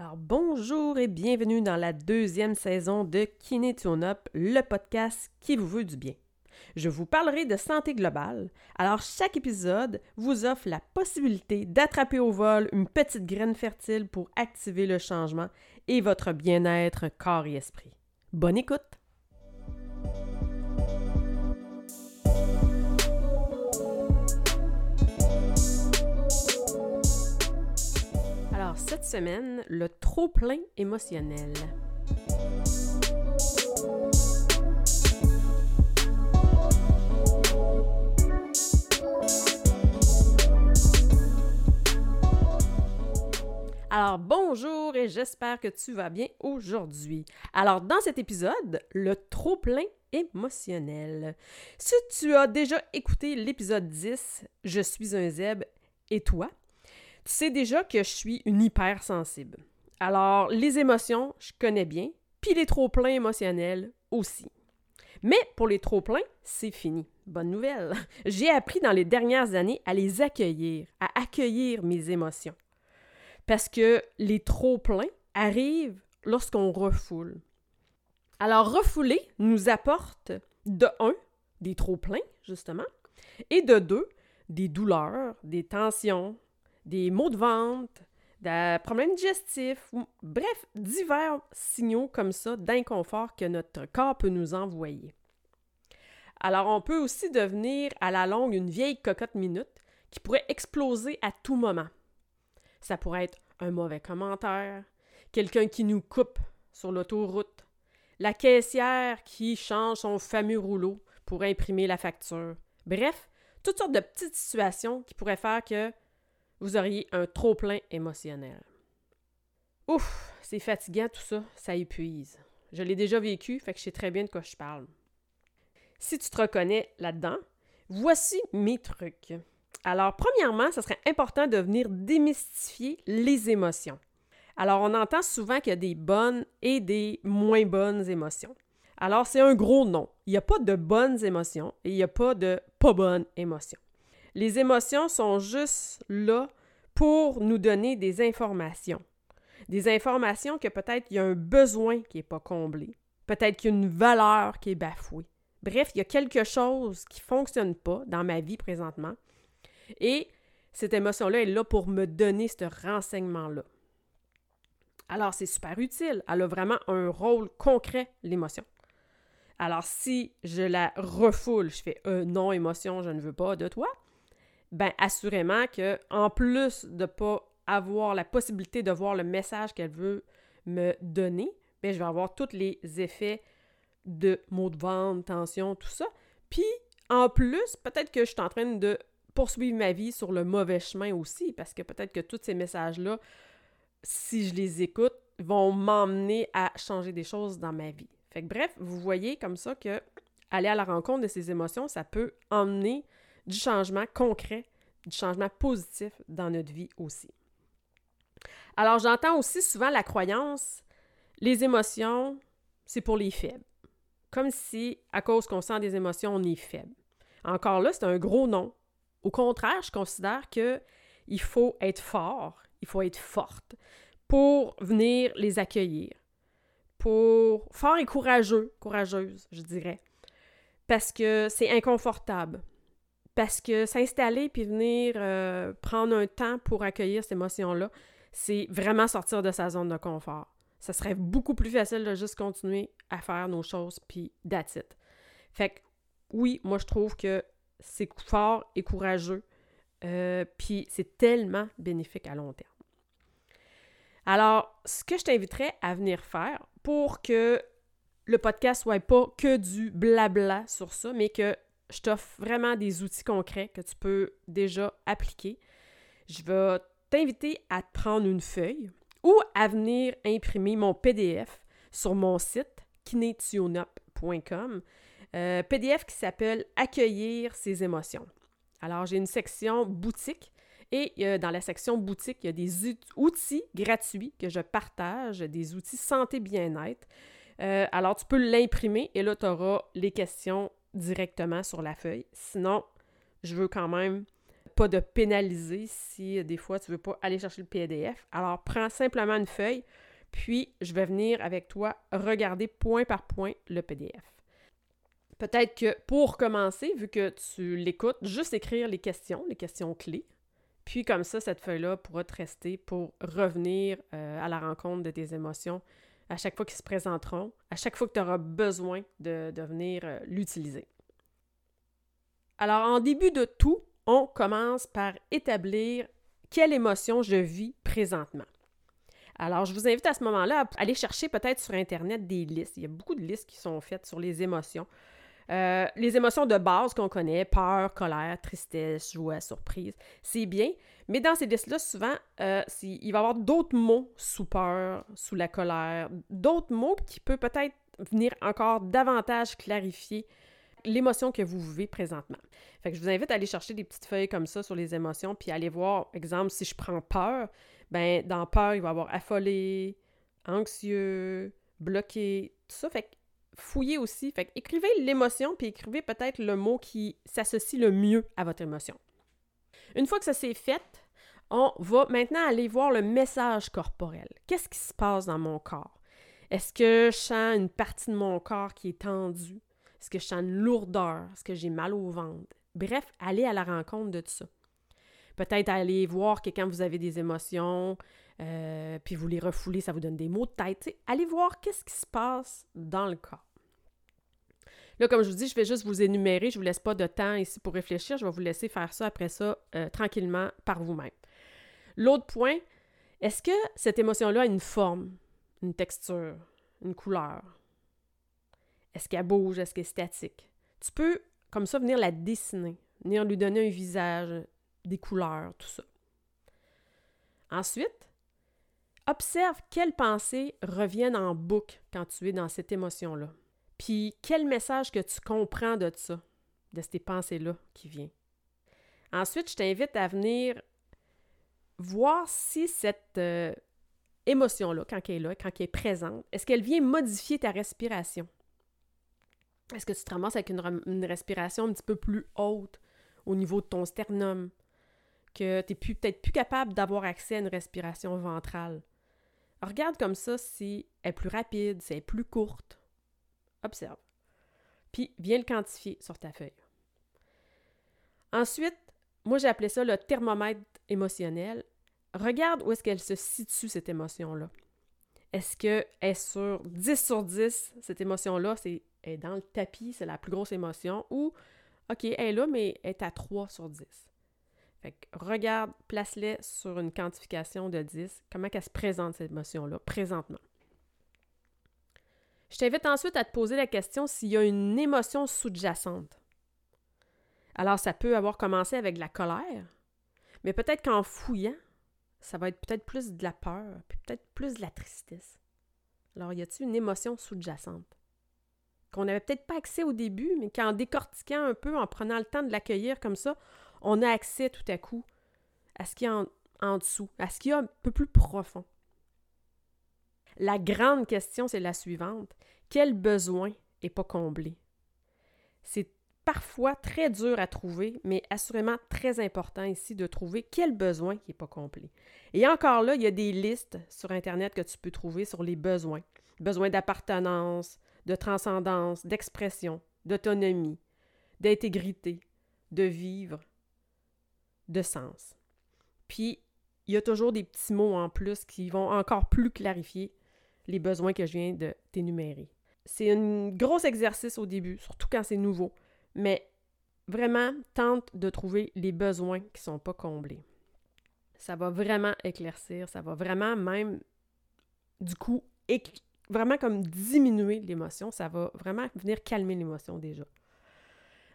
Alors bonjour et bienvenue dans la deuxième saison de Kiné Up, le podcast qui vous veut du bien. Je vous parlerai de santé globale. Alors chaque épisode vous offre la possibilité d'attraper au vol une petite graine fertile pour activer le changement et votre bien-être corps et esprit. Bonne écoute! Semaine, le trop-plein émotionnel. Alors bonjour et j'espère que tu vas bien aujourd'hui. Alors dans cet épisode, le trop-plein émotionnel. Si tu as déjà écouté l'épisode 10, Je suis un zèbre et toi, tu sais déjà que je suis une hypersensible. Alors les émotions, je connais bien, puis les trop-pleins émotionnels aussi. Mais pour les trop-pleins, c'est fini. Bonne nouvelle. J'ai appris dans les dernières années à les accueillir, à accueillir mes émotions. Parce que les trop-pleins arrivent lorsqu'on refoule. Alors, refouler nous apporte de un, des trop-pleins, justement, et de deux, des douleurs, des tensions, des maux de ventre, des problèmes digestifs, bref, divers signaux comme ça d'inconfort que notre corps peut nous envoyer. Alors, on peut aussi devenir à la longue une vieille cocotte minute qui pourrait exploser à tout moment. Ça pourrait être un mauvais commentaire, quelqu'un qui nous coupe sur l'autoroute, la caissière qui change son fameux rouleau pour imprimer la facture. Bref, toutes sortes de petites situations qui pourraient faire que vous auriez un trop-plein émotionnel. Ouf, c'est fatigant tout ça, ça épuise. Je l'ai déjà vécu, fait que je sais très bien de quoi je parle. Si tu te reconnais là-dedans, voici mes trucs. Alors, premièrement, ce serait important de venir démystifier les émotions. Alors, on entend souvent qu'il y a des bonnes et des moins bonnes émotions. Alors, c'est un gros non. Il n'y a pas de bonnes émotions et il n'y a pas de pas bonnes émotions. Les émotions sont juste là pour nous donner des informations. Des informations que peut-être il y a un besoin qui n'est pas comblé. Peut-être qu'il y a une valeur qui est bafouée. Bref, il y a quelque chose qui ne fonctionne pas dans ma vie présentement et cette émotion-là est là pour me donner ce renseignement-là. Alors, c'est super utile. Elle a vraiment un rôle concret, l'émotion. Alors, si je la refoule, je fais euh, non, émotion, je ne veux pas de toi, ben assurément que en plus de pas avoir la possibilité de voir le message qu'elle veut me donner, ben je vais avoir tous les effets de maux de ventre, tension, tout ça. Puis, en plus, peut-être que je suis en train de poursuivre ma vie sur le mauvais chemin aussi, parce que peut-être que tous ces messages-là, si je les écoute, vont m'emmener à changer des choses dans ma vie. Fait que bref, vous voyez comme ça que aller à la rencontre de ces émotions, ça peut emmener du changement concret, du changement positif dans notre vie aussi. Alors j'entends aussi souvent la croyance, les émotions, c'est pour les faibles. Comme si, à cause qu'on sent des émotions, on est faible. Encore là, c'est un gros non. Au contraire, je considère que il faut être fort, il faut être forte pour venir les accueillir, pour fort et courageux, courageuse, je dirais, parce que c'est inconfortable, parce que s'installer puis venir euh, prendre un temps pour accueillir cette émotion-là, c'est vraiment sortir de sa zone de confort. Ça serait beaucoup plus facile de juste continuer à faire nos choses puis it. Fait que oui, moi je trouve que c'est fort et courageux. Euh, puis c'est tellement bénéfique à long terme. Alors, ce que je t'inviterais à venir faire pour que le podcast soit pas que du blabla sur ça, mais que je t'offre vraiment des outils concrets que tu peux déjà appliquer, je vais t'inviter à prendre une feuille ou à venir imprimer mon PDF sur mon site kinetionup.com euh, PDF qui s'appelle Accueillir ses émotions. Alors, j'ai une section boutique et euh, dans la section boutique, il y a des outils gratuits que je partage, des outils santé-bien-être. Euh, alors, tu peux l'imprimer et là, tu auras les questions directement sur la feuille. Sinon, je veux quand même pas de pénaliser si des fois tu veux pas aller chercher le PDF. Alors prends simplement une feuille, puis je vais venir avec toi regarder point par point le PDF. Peut-être que pour commencer, vu que tu l'écoutes, juste écrire les questions, les questions clés. Puis comme ça, cette feuille-là pourra te rester pour revenir euh, à la rencontre de tes émotions à chaque fois qu'ils se présenteront, à chaque fois que tu auras besoin de, venir euh, l'utiliser. Alors, en début de tout, on commence par établir quelle émotion je vis présentement. Alors, je vous invite à ce moment-là à aller chercher peut-être sur Internet des listes. Il y a beaucoup de listes qui sont faites sur les émotions. Euh, les émotions de base qu'on connaît, peur, colère, tristesse, joie, surprise, c'est bien. Mais dans ces listes-là, souvent, euh, il va y avoir d'autres mots sous peur, sous la colère, d'autres mots qui peuvent peut-être venir encore davantage clarifier l'émotion que vous vivez présentement. Fait que je vous invite à aller chercher des petites feuilles comme ça sur les émotions, puis aller voir, exemple, si je prends peur, ben dans peur, il va y avoir affolé, anxieux, bloqué, tout ça. Fait que fouillez aussi. Fait écrivez l'émotion, puis écrivez peut-être le mot qui s'associe le mieux à votre émotion. Une fois que ça s'est fait, on va maintenant aller voir le message corporel. Qu'est-ce qui se passe dans mon corps? Est-ce que je sens une partie de mon corps qui est tendue? Est-ce que je sens une lourdeur? Est-ce que j'ai mal au ventre? Bref, allez à la rencontre de tout ça. Peut-être aller voir que quand vous avez des émotions, euh, puis vous les refoulez, ça vous donne des maux de tête. allez voir qu'est-ce qui se passe dans le corps. Là, comme je vous dis, je vais juste vous énumérer. Je ne vous laisse pas de temps ici pour réfléchir. Je vais vous laisser faire ça après ça euh, tranquillement par vous-même. L'autre point, est-ce que cette émotion-là a une forme, une texture, une couleur? Est-ce qu'elle bouge? Est-ce qu'elle est statique? Tu peux, comme ça, venir la dessiner, venir lui donner un visage, des couleurs, tout ça. Ensuite, observe quelles pensées reviennent en boucle quand tu es dans cette émotion-là. Puis quel message que tu comprends de ça, de ces pensées-là qui vient. Ensuite, je t'invite à venir voir si cette euh, émotion-là, quand elle est là, quand elle est présente, est-ce qu'elle vient modifier ta respiration? Est-ce que tu te ramasses avec une, une, respiration un petit peu plus haute au niveau de ton sternum? Que tu n'es peut-être plus capable d'avoir accès à une respiration ventrale? Regarde comme ça si elle est plus rapide, si elle est plus courte observe. Puis viens le quantifier sur ta feuille. Ensuite, moi appelé ça le thermomètre émotionnel. Regarde où est-ce qu'elle se situe, cette émotion-là. Est-ce qu'elle est sur 10 sur 10, cette émotion-là, c'est est dans le tapis, c'est la plus grosse émotion, ou OK, elle est là, mais elle est à 3 sur 10. Fait regarde, place-les sur une quantification de 10, comment elle se présente cette émotion-là présentement? Je t'invite ensuite à te poser la question s'il y a une émotion sous-jacente. Alors, ça peut avoir commencé avec la colère, mais peut-être qu'en fouillant, ça va être peut-être plus de la peur, puis peut-être plus de la tristesse. Alors, y a-t-il une émotion sous-jacente? Qu'on n'avait peut-être pas accès au début, mais qu'en décortiquant un peu, en prenant le temps de l'accueillir comme ça, on a accès tout à coup à ce qui est en, dessous, à ce qui est un peu plus profond. La grande question, c'est la suivante. Quel besoin n'est pas comblé? C'est parfois très dur à trouver, mais assurément très important ici de trouver quel besoin qui n'est pas complet. Et encore là, il y a des listes sur Internet que tu peux trouver sur les besoins. Besoins d'appartenance, de transcendance, d'expression, d'autonomie, d'intégrité, de vivre, de sens. Puis, il y a toujours des petits mots en plus qui vont encore plus clarifier les besoins que je viens de t'énumérer. C'est un gros exercice au début, surtout quand c'est nouveau, mais vraiment, tente de trouver les besoins qui ne sont pas comblés. Ça va vraiment éclaircir, ça va vraiment même, du coup, vraiment comme diminuer l'émotion, ça va vraiment venir calmer l'émotion déjà.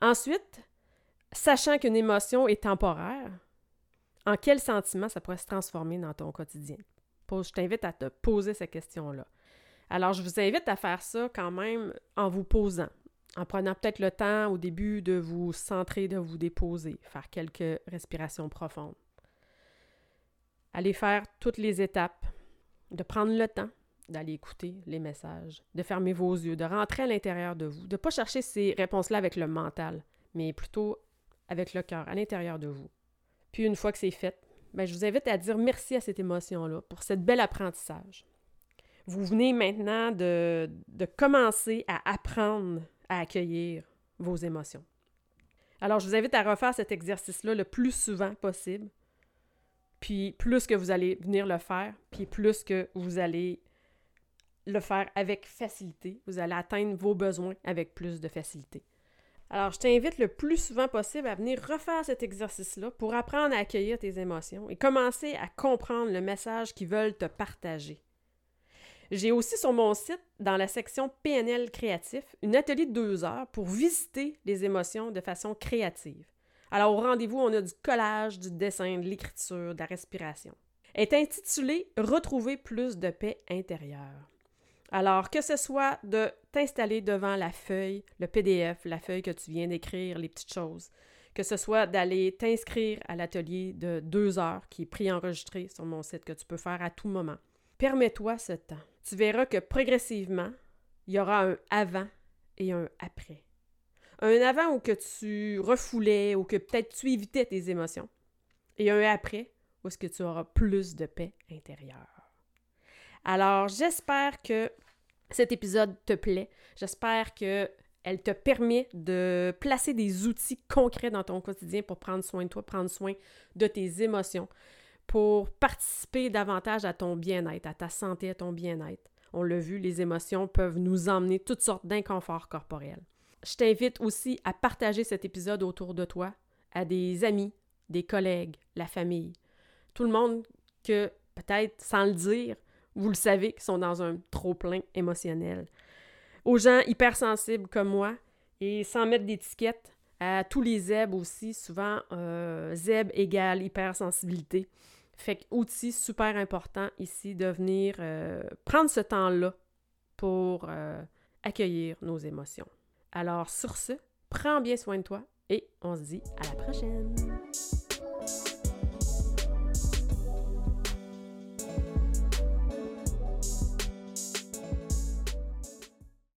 Ensuite, sachant qu'une émotion est temporaire, en quel sentiment ça pourrait se transformer dans ton quotidien? je t'invite à te poser cette question-là. Alors, je vous invite à faire ça quand même en vous posant, en prenant peut-être le temps au début de vous centrer, de vous déposer, faire quelques respirations profondes. Allez faire toutes les étapes, de prendre le temps d'aller écouter les messages, de fermer vos yeux, de rentrer à l'intérieur de vous, de ne pas chercher ces réponses-là avec le mental, mais plutôt avec le cœur, à l'intérieur de vous. Puis une fois que c'est fait, ben, je vous invite à dire merci à cette émotion-là pour cette bel apprentissage. Vous venez maintenant de, de commencer à apprendre à accueillir vos émotions. Alors, je vous invite à refaire cet exercice-là le plus souvent possible. Puis plus que vous allez venir le faire, puis plus que vous allez le faire avec facilité, vous allez atteindre vos besoins avec plus de facilité. Alors, je t'invite le plus souvent possible à venir refaire cet exercice-là pour apprendre à accueillir tes émotions et commencer à comprendre le message qu'ils veulent te partager. J'ai aussi sur mon site, dans la section PNL créatif, une atelier de deux heures pour visiter les émotions de façon créative. Alors, au rendez-vous, on a du collage, du dessin, de l'écriture, de la respiration. Est intitulée Retrouver plus de paix intérieure. Alors, que ce soit de t'installer devant la feuille, le PDF, la feuille que tu viens d'écrire, les petites choses, que ce soit d'aller t'inscrire à l'atelier de deux heures qui est préenregistré sur mon site que tu peux faire à tout moment. Permets-toi ce temps. Tu verras que progressivement, il y aura un avant et un après. Un avant où que tu refoulais ou que peut-être tu évitais tes émotions. Et un après où est-ce que tu auras plus de paix intérieure. Alors, j'espère que cet épisode te plaît. J'espère que elle te permet de placer des outils concrets dans ton quotidien pour prendre soin de toi, prendre soin de tes émotions, pour participer davantage à ton bien-être, à ta santé, à ton bien-être. On l'a vu, les émotions peuvent nous emmener toutes sortes d'inconforts corporels. Je t'invite aussi à partager cet épisode autour de toi, à des amis, des collègues, la famille, tout le monde que peut-être sans le dire, vous le savez, qui sont dans un trop-plein émotionnel. Aux gens hypersensibles comme moi, et sans mettre d'étiquette, à tous les ZEB aussi, souvent euh, ZEB égale hypersensibilité. Fait que outil super important ici de venir euh, prendre ce temps-là pour euh, accueillir nos émotions. Alors sur ce, prends bien soin de toi et on se dit à la prochaine.